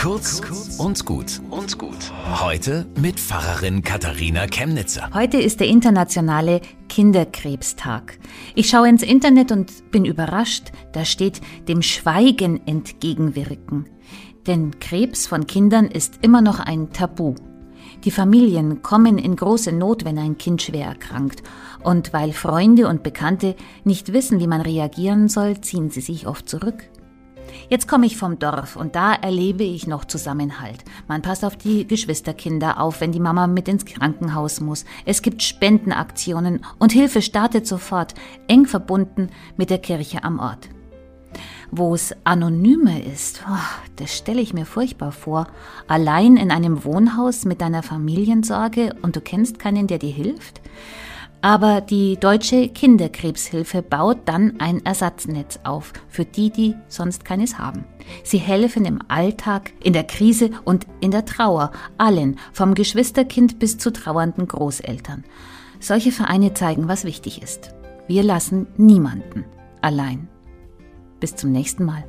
Kurz und gut und gut. Heute mit Pfarrerin Katharina Chemnitzer. Heute ist der internationale Kinderkrebstag. Ich schaue ins Internet und bin überrascht, da steht dem Schweigen entgegenwirken. Denn Krebs von Kindern ist immer noch ein Tabu. Die Familien kommen in große Not, wenn ein Kind schwer erkrankt. Und weil Freunde und Bekannte nicht wissen, wie man reagieren soll, ziehen sie sich oft zurück. Jetzt komme ich vom Dorf und da erlebe ich noch Zusammenhalt. Man passt auf die Geschwisterkinder auf, wenn die Mama mit ins Krankenhaus muss. Es gibt Spendenaktionen und Hilfe startet sofort, eng verbunden mit der Kirche am Ort. Wo es anonymer ist, oh, das stelle ich mir furchtbar vor. Allein in einem Wohnhaus mit deiner Familiensorge und du kennst keinen, der dir hilft? Aber die Deutsche Kinderkrebshilfe baut dann ein Ersatznetz auf für die, die sonst keines haben. Sie helfen im Alltag, in der Krise und in der Trauer, allen, vom Geschwisterkind bis zu trauernden Großeltern. Solche Vereine zeigen, was wichtig ist. Wir lassen niemanden allein. Bis zum nächsten Mal.